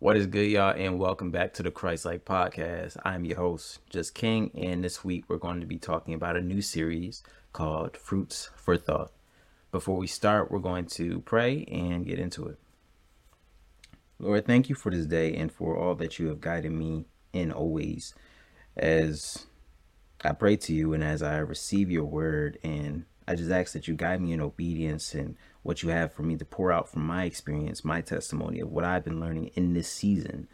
What is good, y'all, and welcome back to the Christ Like Podcast. I'm your host, Just King, and this week we're going to be talking about a new series called Fruits for Thought. Before we start, we're going to pray and get into it. Lord, thank you for this day and for all that you have guided me in always as I pray to you and as I receive your word and I just ask that you guide me in obedience and what you have for me to pour out from my experience, my testimony of what I've been learning in this season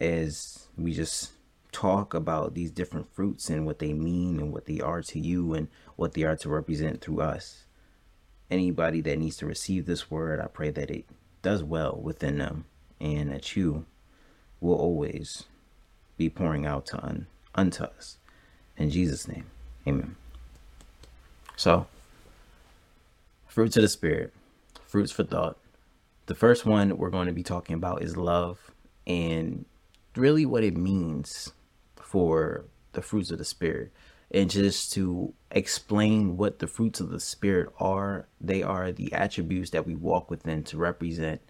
as we just talk about these different fruits and what they mean and what they are to you and what they are to represent through us. Anybody that needs to receive this word, I pray that it does well within them and that you will always be pouring out to un- unto us. In Jesus' name, amen. So, Fruits of the Spirit, fruits for thought. The first one we're going to be talking about is love and really what it means for the fruits of the Spirit. And just to explain what the fruits of the Spirit are, they are the attributes that we walk within to represent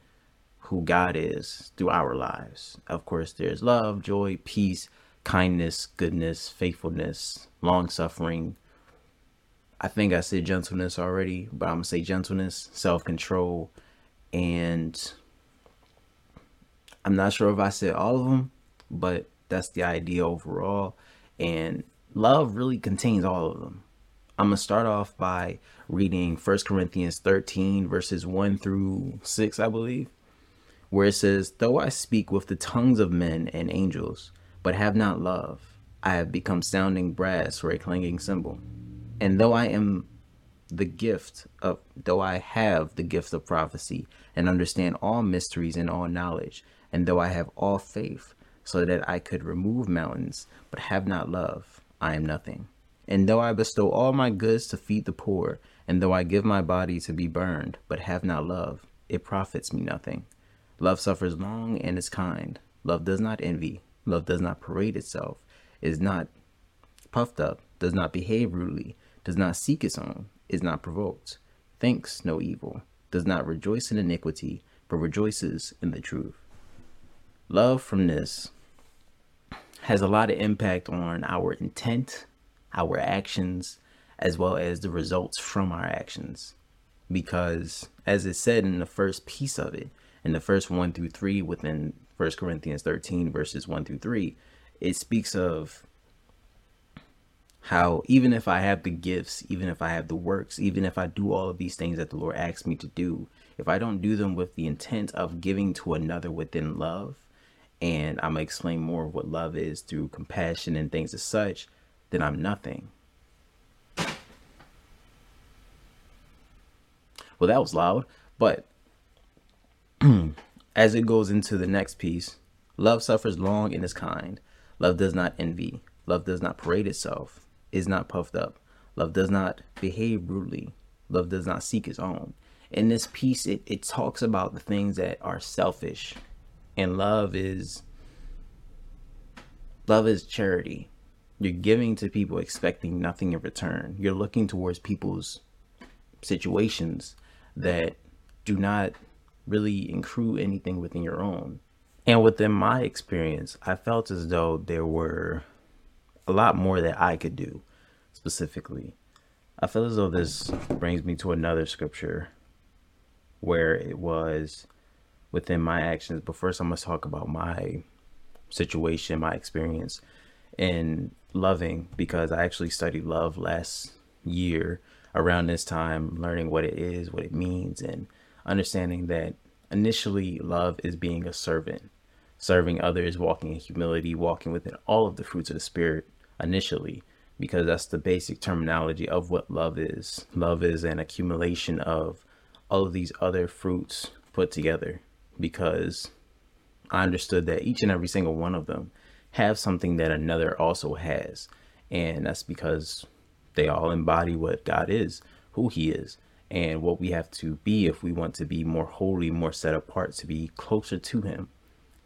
who God is through our lives. Of course, there's love, joy, peace, kindness, goodness, faithfulness, long suffering, I think I said gentleness already, but I'm gonna say gentleness, self control, and I'm not sure if I said all of them, but that's the idea overall. And love really contains all of them. I'm gonna start off by reading 1 Corinthians 13, verses 1 through 6, I believe, where it says, Though I speak with the tongues of men and angels, but have not love, I have become sounding brass or a clanging cymbal. And though I am the gift of, though I have the gift of prophecy and understand all mysteries and all knowledge, and though I have all faith, so that I could remove mountains, but have not love, I am nothing. And though I bestow all my goods to feed the poor, and though I give my body to be burned, but have not love, it profits me nothing. Love suffers long and is kind. Love does not envy. Love does not parade itself, is not puffed up, does not behave rudely does not seek its own, is not provoked, thinks no evil, does not rejoice in iniquity, but rejoices in the truth. Love from this has a lot of impact on our intent, our actions, as well as the results from our actions. Because, as it said in the first piece of it, in the first one through three within 1 Corinthians 13, verses 1 through 3, it speaks of how even if I have the gifts, even if I have the works, even if I do all of these things that the Lord asks me to do, if I don't do them with the intent of giving to another within love, and I'm gonna explain more of what love is through compassion and things as such, then I'm nothing. Well, that was loud, but as it goes into the next piece, love suffers long and is kind. Love does not envy. Love does not parade itself is not puffed up. Love does not behave brutally. Love does not seek its own. In this piece, it, it talks about the things that are selfish. And love is love is charity. You're giving to people expecting nothing in return. You're looking towards people's situations that do not really accrue anything within your own. And within my experience, I felt as though there were a lot more that I could do specifically. I feel as though this brings me to another scripture where it was within my actions. But first, going to talk about my situation, my experience in loving, because I actually studied love last year around this time, learning what it is, what it means, and understanding that initially love is being a servant, serving others, walking in humility, walking within all of the fruits of the Spirit initially because that's the basic terminology of what love is. Love is an accumulation of all of these other fruits put together because I understood that each and every single one of them have something that another also has. And that's because they all embody what God is, who He is, and what we have to be if we want to be more holy, more set apart, to be closer to Him.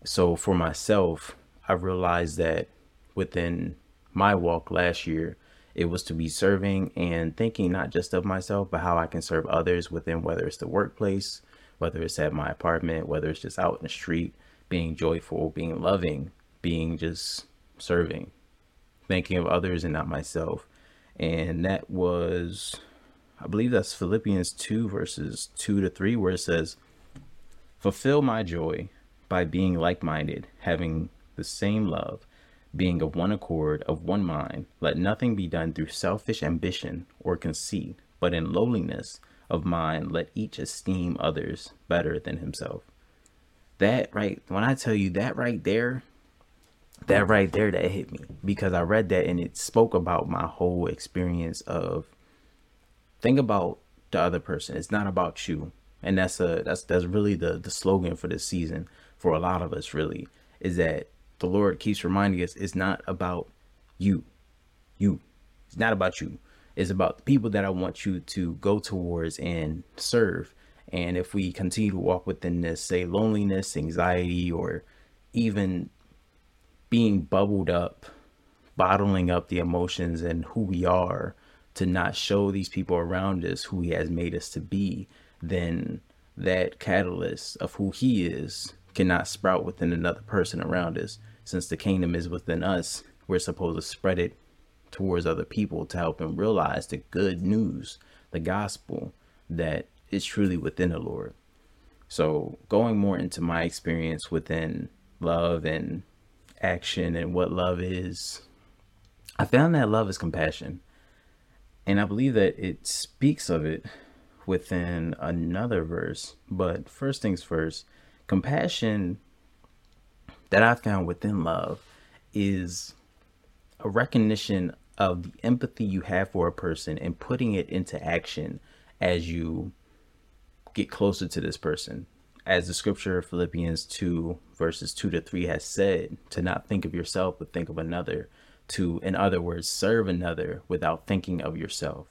So for myself, I realized that within my walk last year, it was to be serving and thinking not just of myself, but how I can serve others within whether it's the workplace, whether it's at my apartment, whether it's just out in the street, being joyful, being loving, being just serving, thinking of others and not myself. And that was, I believe that's Philippians 2, verses 2 to 3, where it says, Fulfill my joy by being like minded, having the same love, being of one accord, of one mind. Let nothing be done through selfish ambition or conceit, but in lowliness of mind, let each esteem others better than himself. That right, when I tell you that right there, that right there, that hit me because I read that and it spoke about my whole experience of think about the other person. It's not about you. And that's a that's that's really the the slogan for this season for a lot of us really is that the Lord keeps reminding us it's not about you. You. It's not about you. It's about the people that I want you to go towards and serve. And if we continue to walk within this, say, loneliness, anxiety, or even being bubbled up, bottling up the emotions and who we are to not show these people around us who He has made us to be, then that catalyst of who He is cannot sprout within another person around us. Since the kingdom is within us, we're supposed to spread it towards other people to help them realize the good news, the gospel that is truly within the Lord. So, going more into my experience within love and action and what love is, I found that love is compassion. And I believe that it speaks of it within another verse. But first things first, compassion that I found within love is a recognition of the empathy you have for a person and putting it into action as you get closer to this person. As the scripture Philippians 2, verses 2 to 3 has said, to not think of yourself, but think of another. To, in other words, serve another without thinking of yourself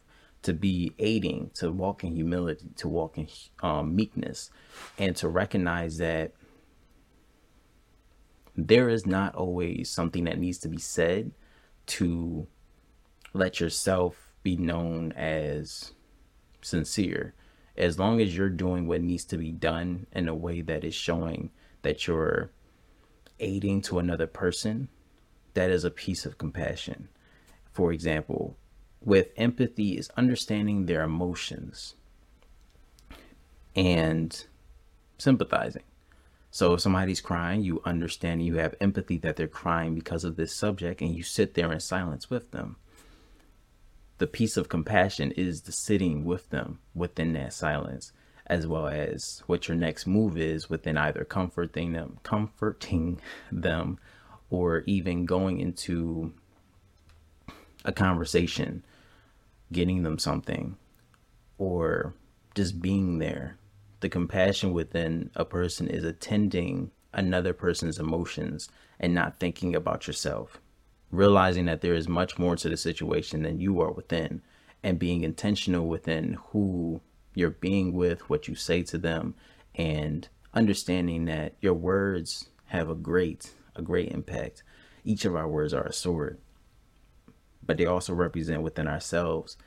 to be aiding, to walk in humility, to walk in um, meekness, and to recognize that there is not always something that needs to be said to let yourself be known as sincere. As long as you're doing what needs to be done in a way that is showing that you're aiding to another person, that is a piece of compassion. For example, with empathy is understanding their emotions and sympathizing. So if somebody's crying, you understand, you have empathy that they're crying because of this subject, and you sit there in silence with them. The piece of compassion is the sitting with them within that silence, as well as what your next move is within either comforting them, comforting them, or even going into a conversation, getting them something, or just being there. The compassion within a person is attending another person's emotions and not thinking about yourself. Realizing that there is much more to the situation than you are within, and being intentional within who you're being with, what you say to them, and understanding that your words have a great, a great impact. Each of our words are a sword but they also represent within ourselves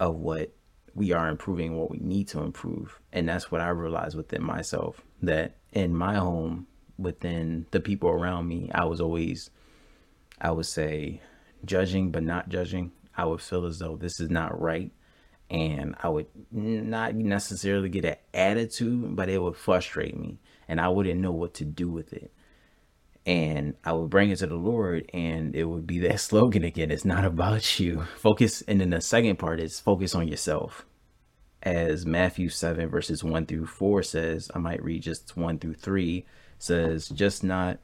of what we are improving, what we need to improve. And that's what I realized within myself that in my home, within the people around me, I was always, I would say, judging, but not judging. I would feel as though this is not right. And I would not necessarily get an attitude, but it would frustrate me. And I wouldn't know what to do with it and I would bring it to the Lord, and it would be that slogan again. It's not about you. Focus, and then the second part is focus on yourself. As Matthew 7, verses 1 through 4 says, I might read just 1 through 3, says, Just not,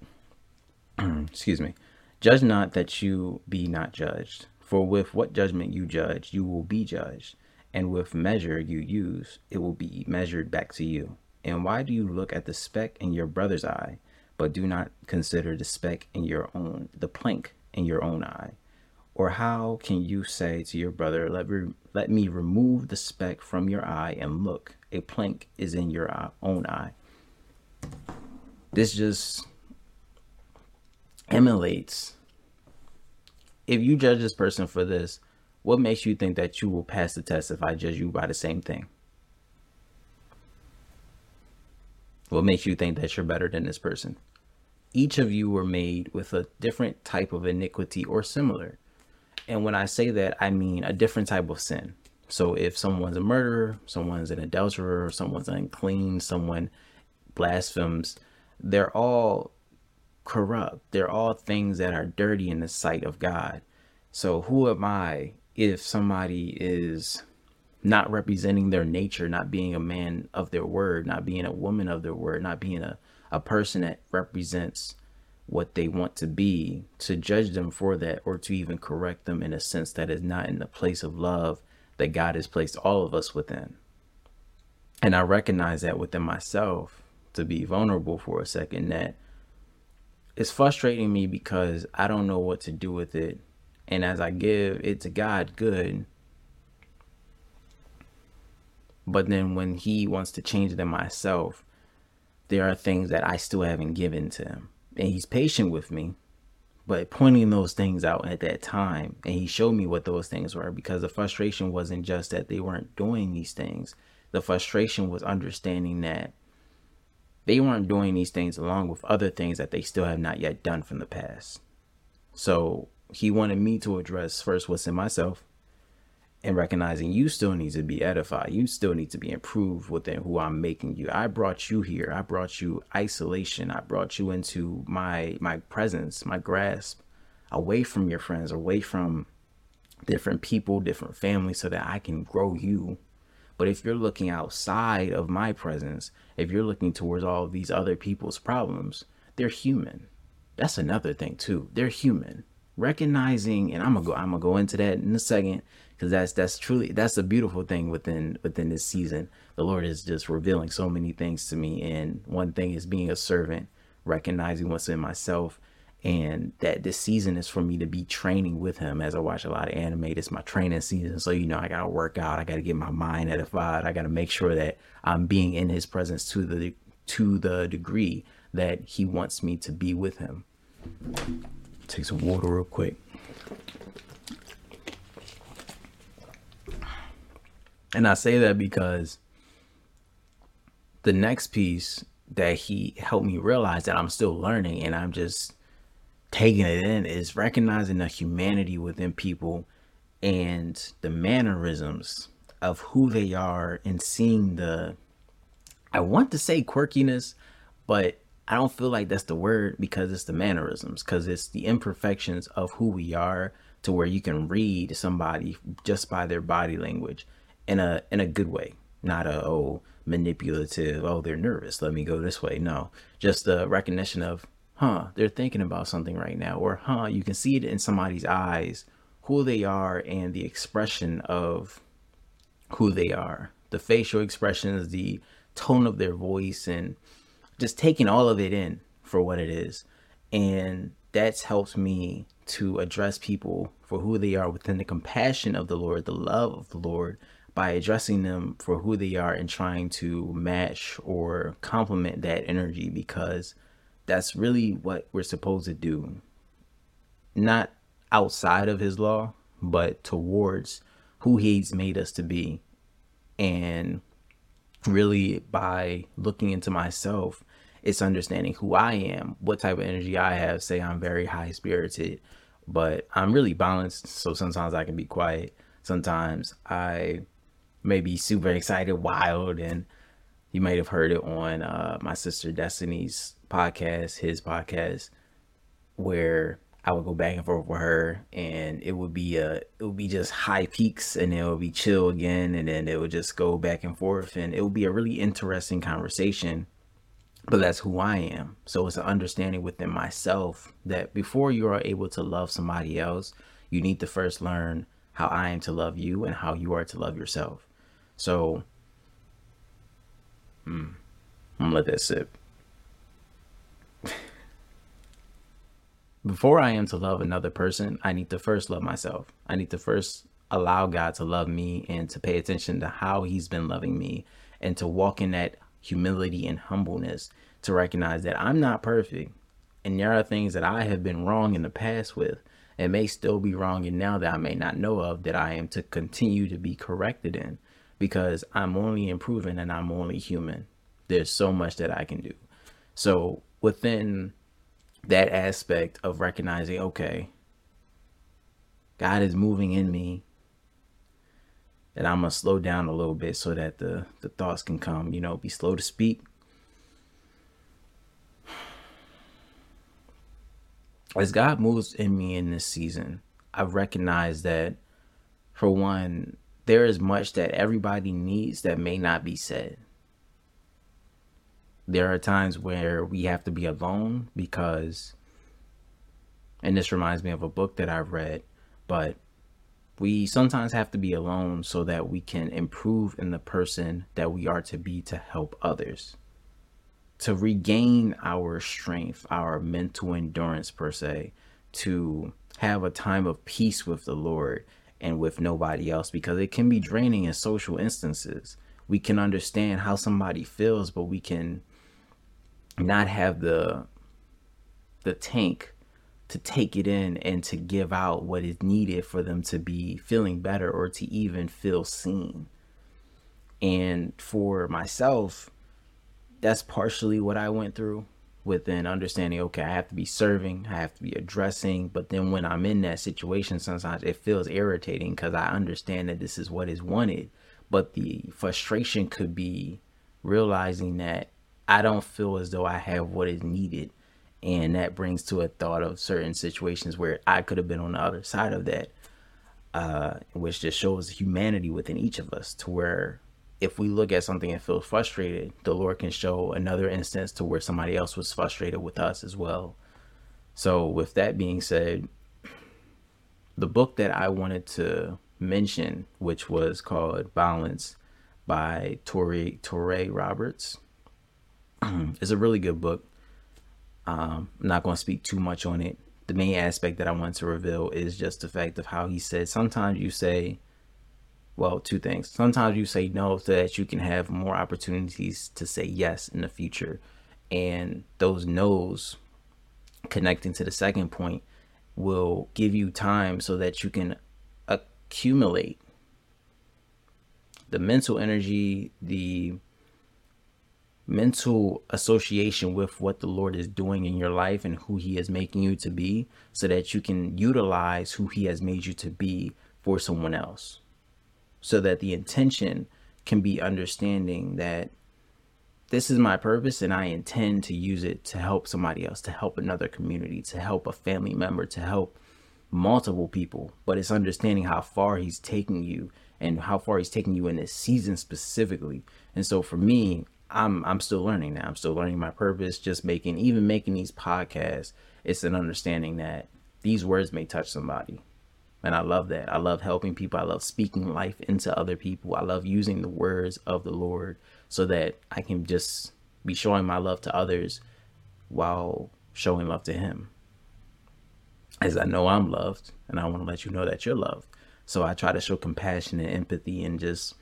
excuse me, judge not that you be not judged. For with what judgment you judge, you will be judged. And with measure you use, it will be measured back to you. And why do you look at the speck in your brother's eye? But do not consider the speck in your own, the plank in your own eye? Or how can you say to your brother, let, re- let me remove the speck from your eye and look, a plank is in your own eye? This just emulates. If you judge this person for this, what makes you think that you will pass the test if I judge you by the same thing? What makes you think that you're better than this person? Each of you were made with a different type of iniquity or similar. And when I say that, I mean a different type of sin. So if someone's a murderer, someone's an adulterer, someone's unclean, someone blasphemes, they're all corrupt. They're all things that are dirty in the sight of God. So who am I if somebody is not representing their nature, not being a man of their word, not being a woman of their word, not being a, a person that represents what they want to be, to judge them for that or to even correct them in a sense that is not in the place of love that God has placed all of us within. And I recognize that within myself to be vulnerable for a second that it's frustrating me because I don't know what to do with it. And as I give it to God, good. But then when He wants to change it in myself, there are things that I still haven't given to Him. And He's patient with me, but pointing those things out at that time. And He showed me what those things were because the frustration wasn't just that they weren't doing these things, the frustration was understanding that they weren't doing these things along with other things that they still have not yet done from the past. So he wanted me to address first what's in myself and recognizing you still need to be edified. You still need to be improved within who I'm making you. I brought you here. I brought you isolation. I brought you into my my presence, my grasp, away from your friends, away from different people, different families, so that I can grow you but if you're looking outside of my presence, if you're looking towards all these other people's problems, they're human. That's another thing too. They're human. Recognizing, and I'm gonna go, I'm gonna go into that in a second, because that's that's truly that's a beautiful thing within within this season. The Lord is just revealing so many things to me, and one thing is being a servant, recognizing what's in myself, and that this season is for me to be training with him as I watch a lot of anime. It's my training season. So, you know, I got to work out. I got to get my mind edified. I got to make sure that I'm being in his presence to the, to the degree that he wants me to be with him. Take some water real quick. And I say that because the next piece that he helped me realize that I'm still learning and I'm just taking it in is recognizing the humanity within people and the mannerisms of who they are and seeing the I want to say quirkiness, but I don't feel like that's the word because it's the mannerisms, because it's the imperfections of who we are to where you can read somebody just by their body language in a in a good way, not a oh manipulative, oh they're nervous, let me go this way. No, just the recognition of huh, they're thinking about something right now, or huh, you can see it in somebody's eyes, who they are, and the expression of who they are, the facial expressions, the tone of their voice, and just taking all of it in for what it is. And that's helped me to address people for who they are within the compassion of the Lord, the love of the Lord, by addressing them for who they are and trying to match or complement that energy because that's really what we're supposed to do. Not outside of his law, but towards who he's made us to be. And really by looking into myself, it's understanding who I am, what type of energy I have. Say I'm very high spirited, but I'm really balanced. So sometimes I can be quiet. Sometimes I may be super excited, wild, and you might have heard it on uh, my sister Destiny's podcast, his podcast, where I would go back and forth with her, and it would be a it would be just high peaks, and then it would be chill again, and then it would just go back and forth, and it would be a really interesting conversation. But that's who I am. So it's an understanding within myself that before you are able to love somebody else, you need to first learn how I am to love you and how you are to love yourself. So, hmm, I'm gonna let that sip. before I am to love another person, I need to first love myself. I need to first allow God to love me and to pay attention to how He's been loving me and to walk in that humility and humbleness to recognize that I'm not perfect. And there are things that I have been wrong in the past with and may still be wrong and now that I may not know of that I am to continue to be corrected in because I'm only improving and I'm only human. There's so much that I can do. So within that aspect of recognizing, okay, God is moving in me. That I'm gonna slow down a little bit so that the the thoughts can come. You know, be slow to speak. As God moves in me in this season, I recognize that, for one, there is much that everybody needs that may not be said. There are times where we have to be alone because, and this reminds me of a book that I've read, but we sometimes have to be alone so that we can improve in the person that we are to be to help others. To regain our strength, our mental endurance, per se, to have a time of peace with the Lord and with nobody else because it can be draining in social instances. We can understand how somebody feels, but we can not have the the tank to take it in and to give out what is needed for them to be feeling better or to even feel seen. And for myself, that's partially what I went through within understanding okay i have to be serving i have to be addressing but then when i'm in that situation sometimes it feels irritating because i understand that this is what is wanted but the frustration could be realizing that i don't feel as though i have what is needed and that brings to a thought of certain situations where i could have been on the other side of that uh, which just shows humanity within each of us to where if we look at something and feel frustrated, the Lord can show another instance to where somebody else was frustrated with us as well. So, with that being said, the book that I wanted to mention, which was called Balance by Touré Touré Roberts, is a really good book. Um, I'm not going to speak too much on it. The main aspect that I want to reveal is just the fact of how he said sometimes you say well, two things. Sometimes you say no so that you can have more opportunities to say yes in the future. And those no's, connecting to the second point, will give you time so that you can accumulate the mental energy, the mental association with what the Lord is doing in your life and who He is making you to be, so that you can utilize who He has made you to be for someone else so that the intention can be understanding that this is my purpose and I intend to use it to help somebody else, to help another community, to help a family member, to help multiple people. But it's understanding how far he's taking you and how far he's taking you in this season specifically. And so for me, I'm I'm still learning now. I'm still learning my purpose, just making even making these podcasts, it's an understanding that these words may touch somebody. And I love that. I love helping people. I love speaking life into other people. I love using the words of the Lord so that I can just be showing my love to others while showing love to Him. As I know I'm loved, and I want to let you know that you're loved. So I try to show compassion and empathy and just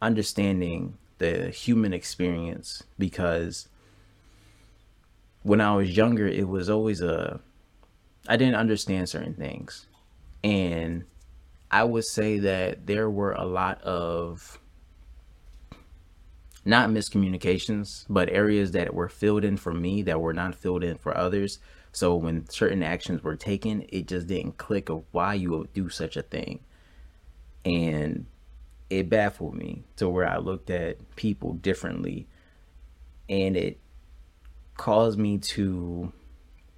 understanding the human experience because when I was younger, it was always a, I didn't understand certain things and I would say that there were a lot of not miscommunications, but areas that were filled in for me that were not filled in for others. So when certain actions were taken, it just didn't click of why you would do such a thing. And it baffled me to where I looked at people differently. And it caused me to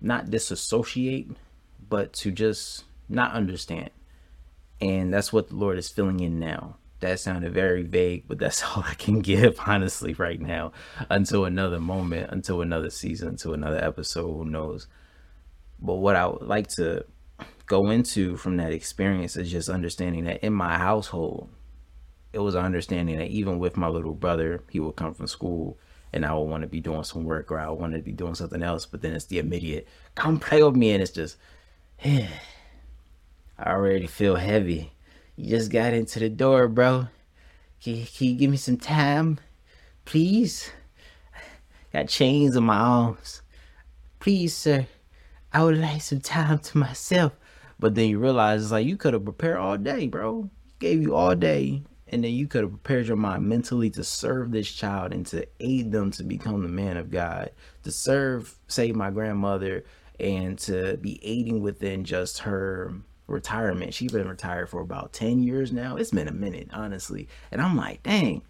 not disassociate, but to just not understand. And that's what the Lord is filling in now. That sounded very vague, but that's all I can give, honestly, right now, until another moment, until another season, until another episode, who knows. But what I would like to go into from that experience is just understanding that in my household, it was an understanding that even with my little brother, he would come from school and I would want to be doing some work or I would want to be doing something else, but then it's the immediate, come play with me, and it's just, I already feel heavy. You just got into the door, bro. Can, can you give me some time? Please? Got chains on my arms. Please, sir. I would like some time to myself. But then you realize it's like you could have prepared all day, bro. Gave you all day. And then you could have prepared your mind mentally to serve this child and to aid them to become the man of God. To serve, say, my grandmother and to be aiding within just her retirement. She's been retired for about 10 years now. It's been a minute, honestly. And I'm like, dang,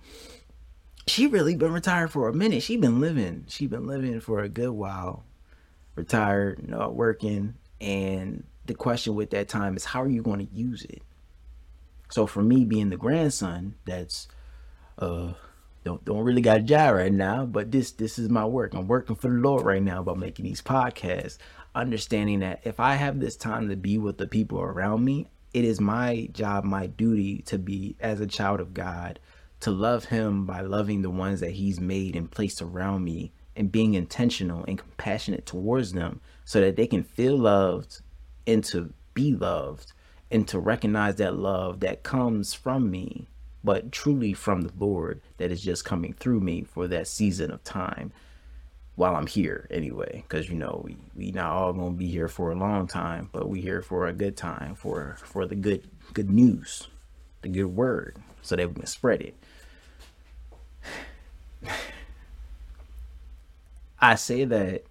she really been retired for a minute. She been living. She been living for a good while. Retired, not working. And the question with that time is how are you going to use it? So for me being the grandson, that's uh don't don't really got a job right now, but this this is my work. I'm working for the Lord right now by making these podcasts, understanding that if I have this time to be with the people around me, it is my job, my duty to be as a child of God, to love him by loving the ones that he's made and placed around me and being intentional and compassionate towards them so that they can feel loved and to be loved and to recognize that love that comes from me but truly from the Lord that is just coming through me for that season of time while I'm here anyway. Because you know, we, we not all gonna be here for a long time, but we here for a good time, for for the good good news, the good word, so that we can spread it. I say that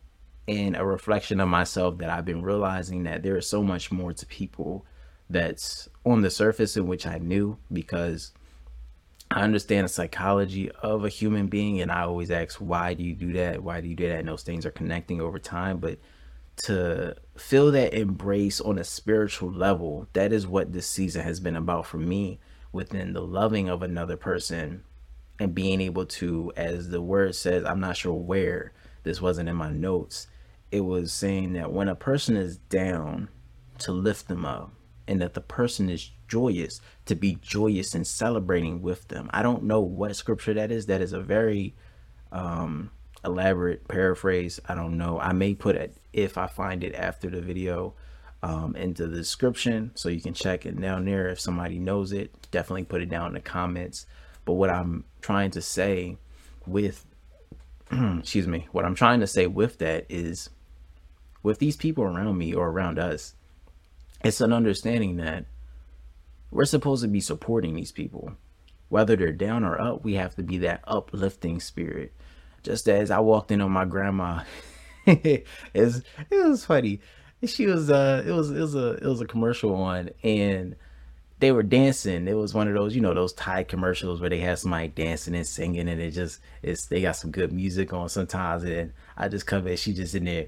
in a reflection of myself that I've been realizing that there is so much more to people that's on the surface in which I knew because I understand the psychology of a human being, and I always ask, why do you do that? Why do you do that? And those things are connecting over time. But to feel that embrace on a spiritual level, that is what this season has been about for me within the loving of another person and being able to, as the word says, I'm not sure where this wasn't in my notes, it was saying that when a person is down, to lift them up and that the person is joyous to be joyous and celebrating with them. I don't know what scripture that is. That is a very um, elaborate paraphrase. I don't know. I may put it if I find it after the video um, into the description so you can check it down there. If somebody knows it, definitely put it down in the comments. But what I'm trying to say with, excuse me, what I'm trying to say with that is with these people around me or around us, it's an understanding that we're supposed to be supporting these people. Whether they're down or up, we have to be that uplifting spirit. Just as I walked in on my grandma, it's, it was funny. She was uh it was it was a it was a commercial one and they were dancing. It was one of those, you know, those Thai commercials where they have somebody dancing and singing and it just it's they got some good music on sometimes and I just come in, she just in there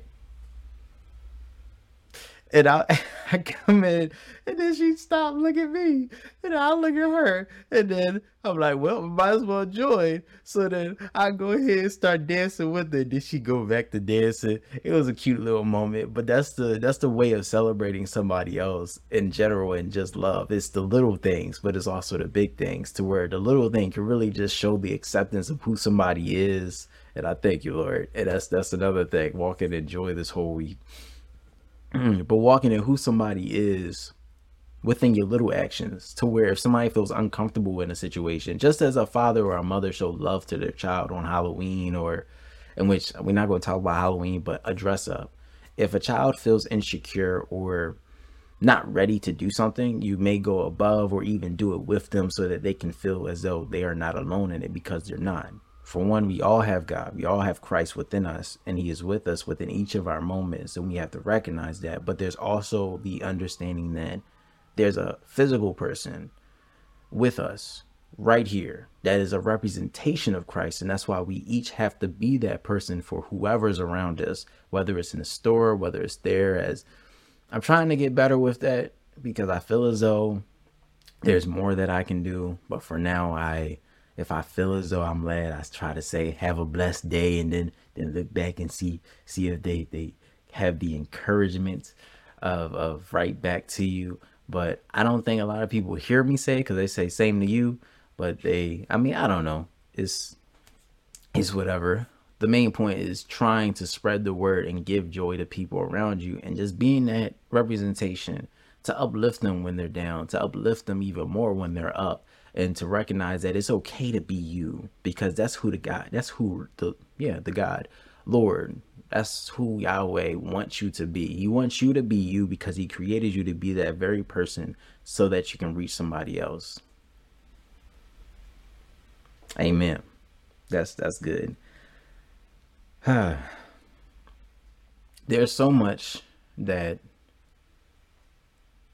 and I, I come in, and then she stopped looking at me, and I look at her, and then I'm like, well, might as well join. So then I go ahead and start dancing with her. Then she go back to dancing. It was a cute little moment, but that's the that's the way of celebrating somebody else in general and just love. It's the little things, but it's also the big things to where the little thing can really just show the acceptance of who somebody is. And I thank you, Lord. And that's that's another thing. Walk and enjoy this whole week. Mm, but walking in who somebody is within your little actions to where if somebody feels uncomfortable in a situation, just as a father or a mother show love to their child on Halloween or in which we're not going to talk about Halloween, but a dress up. If a child feels insecure or not ready to do something, you may go above or even do it with them so that they can feel as though they are not alone in it because they're not. For one, we all have God. We all have Christ within us, and He is with us within each of our moments, and we have to recognize that. But there's also the understanding that there's a physical person with us right here that is a representation of Christ, and that's why we each have to be that person for whoever's around us, whether it's in the store, whether it's there. As I'm trying to get better with that because I feel as though there's more that I can do, but for now, I if I feel as though I'm led, I try to say have a blessed day and then then look back and see see if they they have the encouragement of of right back to you. But I don't think a lot of people hear me say because they say same to you, but they I mean I don't know. It's it's whatever. The main point is trying to spread the word and give joy to people around you and just being that representation to uplift them when they're down, to uplift them even more when they're up and to recognize that it's okay to be you because that's who the God, that's who the, yeah, the God, Lord, that's who Yahweh wants you to be. He wants you to be you because he created you to be that very person so that you can reach somebody else. Amen. That's that's good. there's so much that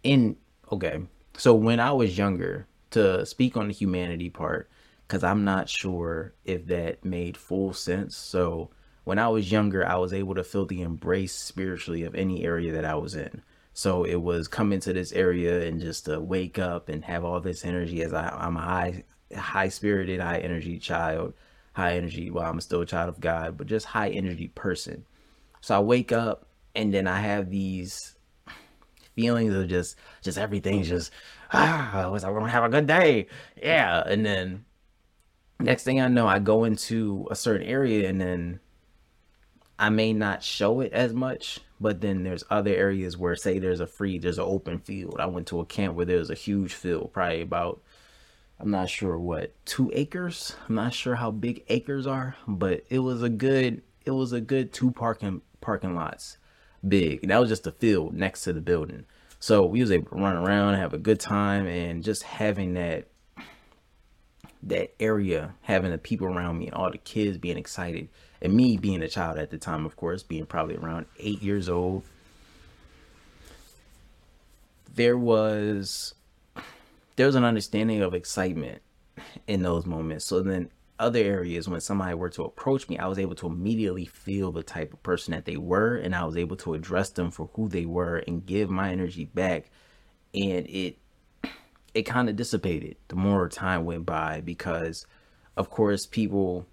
in okay so when i was younger to speak on the humanity part because i'm not sure if that made full sense. So when i was younger i was able to feel the embrace spiritually of any area that i was in. So it was coming to this area and just to wake up and have all this energy as I, i'm a high high spirited high energy child high energy well i'm still a child of god but just high energy person. So i wake up and then i have these feelings of just just everything's just ah we're gonna have a good day. Yeah and then next thing i know i go into a certain area and then i may not show it as much but then there's other areas where say there's a free there's an open field. I went to a camp where there's a huge field probably about i'm not sure what two acres? I'm not sure how big acres are but it was a good it was a good two parking parking lots big. That was just the field next to the building. So we was able to run around, have a good time, and just having that that area, having the people around me and all the kids being excited, and me being a child at the time, of course, being probably around eight years old. There was there was an understanding of excitement in those moments. So then other areas when somebody were to approach me i was able to immediately feel the type of person that they were and i was able to address them for who they were and give my energy back. And it it kind of dissipated the more time went by because of course people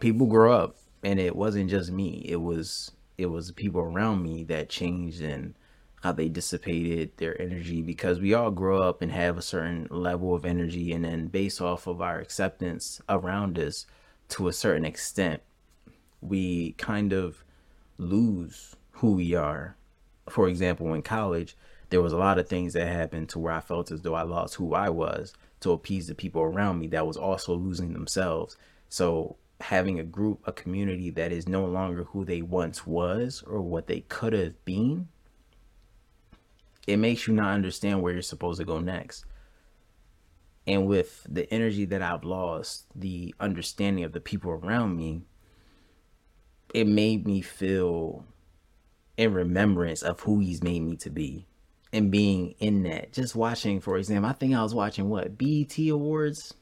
people grow up and it wasn't just me. It was it was people around me that changed and how they dissipated their energy because we all grow up and have a certain level of energy and then based off of our acceptance around us to a certain extent we kind of lose who we are. For example in college there was a lot of things that happened to where i felt as though i lost who i was to appease the people around me that was also losing themselves. So having a group a community that is no longer who they once was or what they could have been it makes you not understand where you're supposed to go next. And with the energy that I've lost, the understanding of the people around me, it made me feel in remembrance of who he's made me to be and being in that. Just watching, for example, I think I was watching what BET Awards,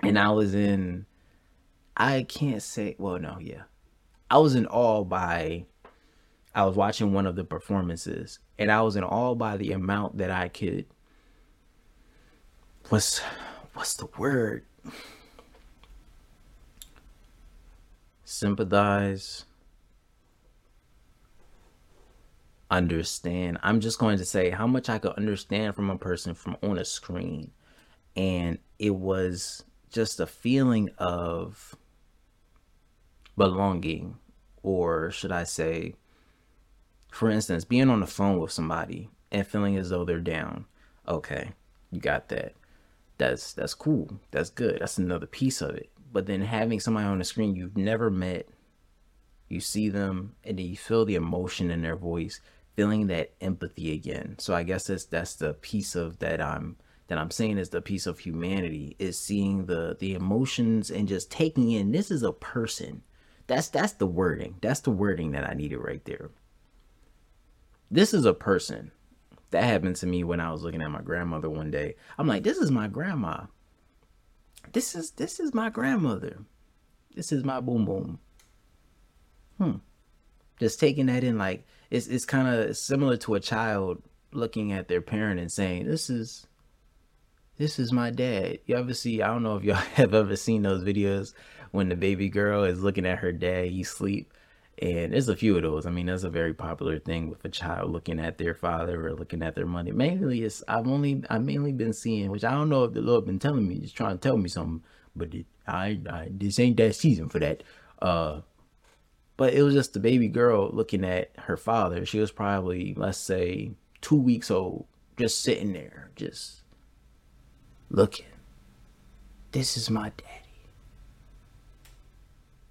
and I was in. I can't say. Well, no, yeah, I was in awe by I was watching one of the performances and I was in awe by the amount that I could what's what's the word? Sympathize. Understand. I'm just going to say how much I could understand from a person from on a screen. And it was just a feeling of belonging, or should I say, for instance, being on the phone with somebody and feeling as though they're down. Okay, you got that. That's that's cool. That's good. That's another piece of it. But then having somebody on the screen you've never met, you see them and then you feel the emotion in their voice, feeling that empathy again. So I guess that's that's the piece of that I'm that I'm saying is the piece of humanity is seeing the the emotions and just taking in this is a person. That's that's the wording. That's the wording that I needed right there this is a person that happened to me when I was looking at my grandmother one day. I'm like, this is my grandma. This is this is my grandmother. This is my boom boom. Hmm. Just taking that in like it's it's kind of similar to a child looking at their parent and saying, "This is this is my dad." You ever see? I don't know if y'all have ever seen those videos when the baby girl is looking at her dad. He sleep and there's a few of those. I mean, that's a very popular thing with a child looking at their father or looking at their money. Mainly, it's I've only I've mainly been seeing, which I don't know if the Lord been telling me, just trying to tell me something, but it, I, I this ain't that season for that. Uh, but it was just the baby girl looking at her father. She was probably let's say two weeks old, just sitting there, just looking. This is my dad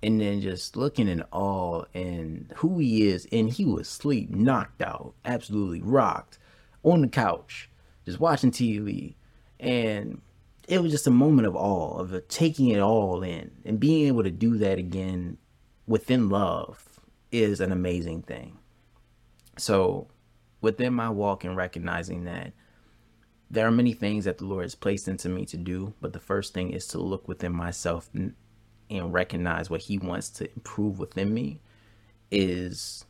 and then just looking in awe and who he is and he was asleep knocked out absolutely rocked on the couch just watching tv and it was just a moment of awe of taking it all in and being able to do that again within love is an amazing thing. So, within my walk and recognizing that there are many things that the Lord has placed into me to do, but the first thing is to look within myself and, recognize what He wants to improve within me is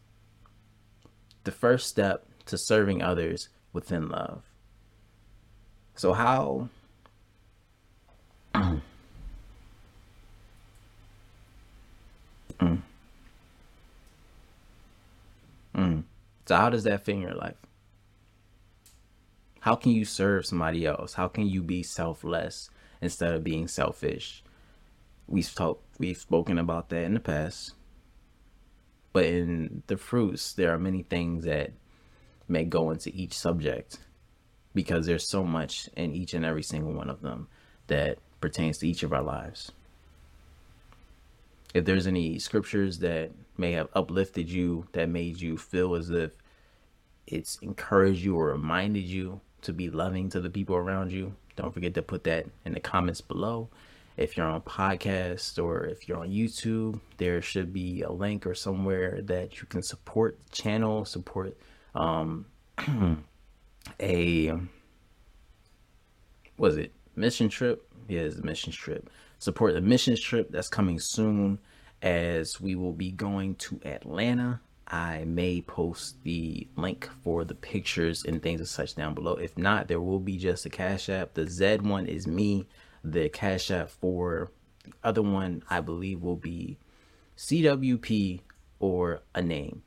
the first step to serving others within love. So, how mm. Mm. So, how does that fit in your life? How can you serve somebody else? How can you be selfless instead of being selfish? We've talked, we've spoken about that in the past. But in the fruits, there are many things that may go into each subject because there's so much in each and every single one of them that pertains to each of our lives. If there's any scriptures that may have uplifted you, that made you feel as if it's encouraged you or reminded you to be loving to the people around you, don't forget to put that in the comments below. If you're on podcast or if you're on YouTube, there should be a link or somewhere that you can support the channel, support um, a was it mission trip? A mission trip. Support the mission trip that's coming soon as we will be going to Atlanta I may post the link for the pictures and things as such down below. If not, there will be just a Cash App. The Z one is me. The Cash App for the other one, I believe, will be CWP or a name.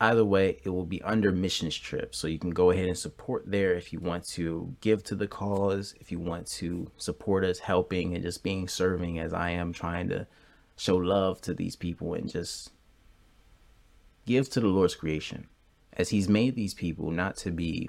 Either way, it will be under missions trip. So you can go ahead and support there if you want to give to the cause, if you want to support us helping and just being serving as I am trying to show love to these people and just give to the Lord's creation, as He's made these people not to be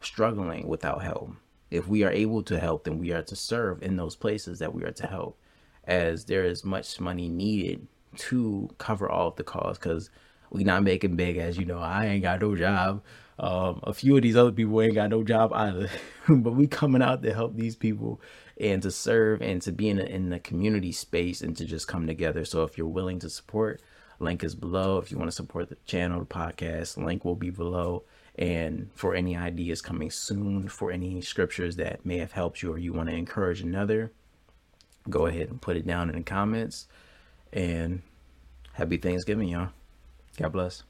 struggling without help. If we are able to help, then we are to serve in those places that we are to help, as there is much money needed to cover all of the costs because we not making big as you know i ain't got no job um, a few of these other people ain't got no job either but we coming out to help these people and to serve and to be in a, in the community space and to just come together so if you're willing to support Link is below. If you want to support the channel, the podcast, link will be below. And for any ideas coming soon, for any scriptures that may have helped you or you want to encourage another, go ahead and put it down in the comments. And happy Thanksgiving, y'all. God bless.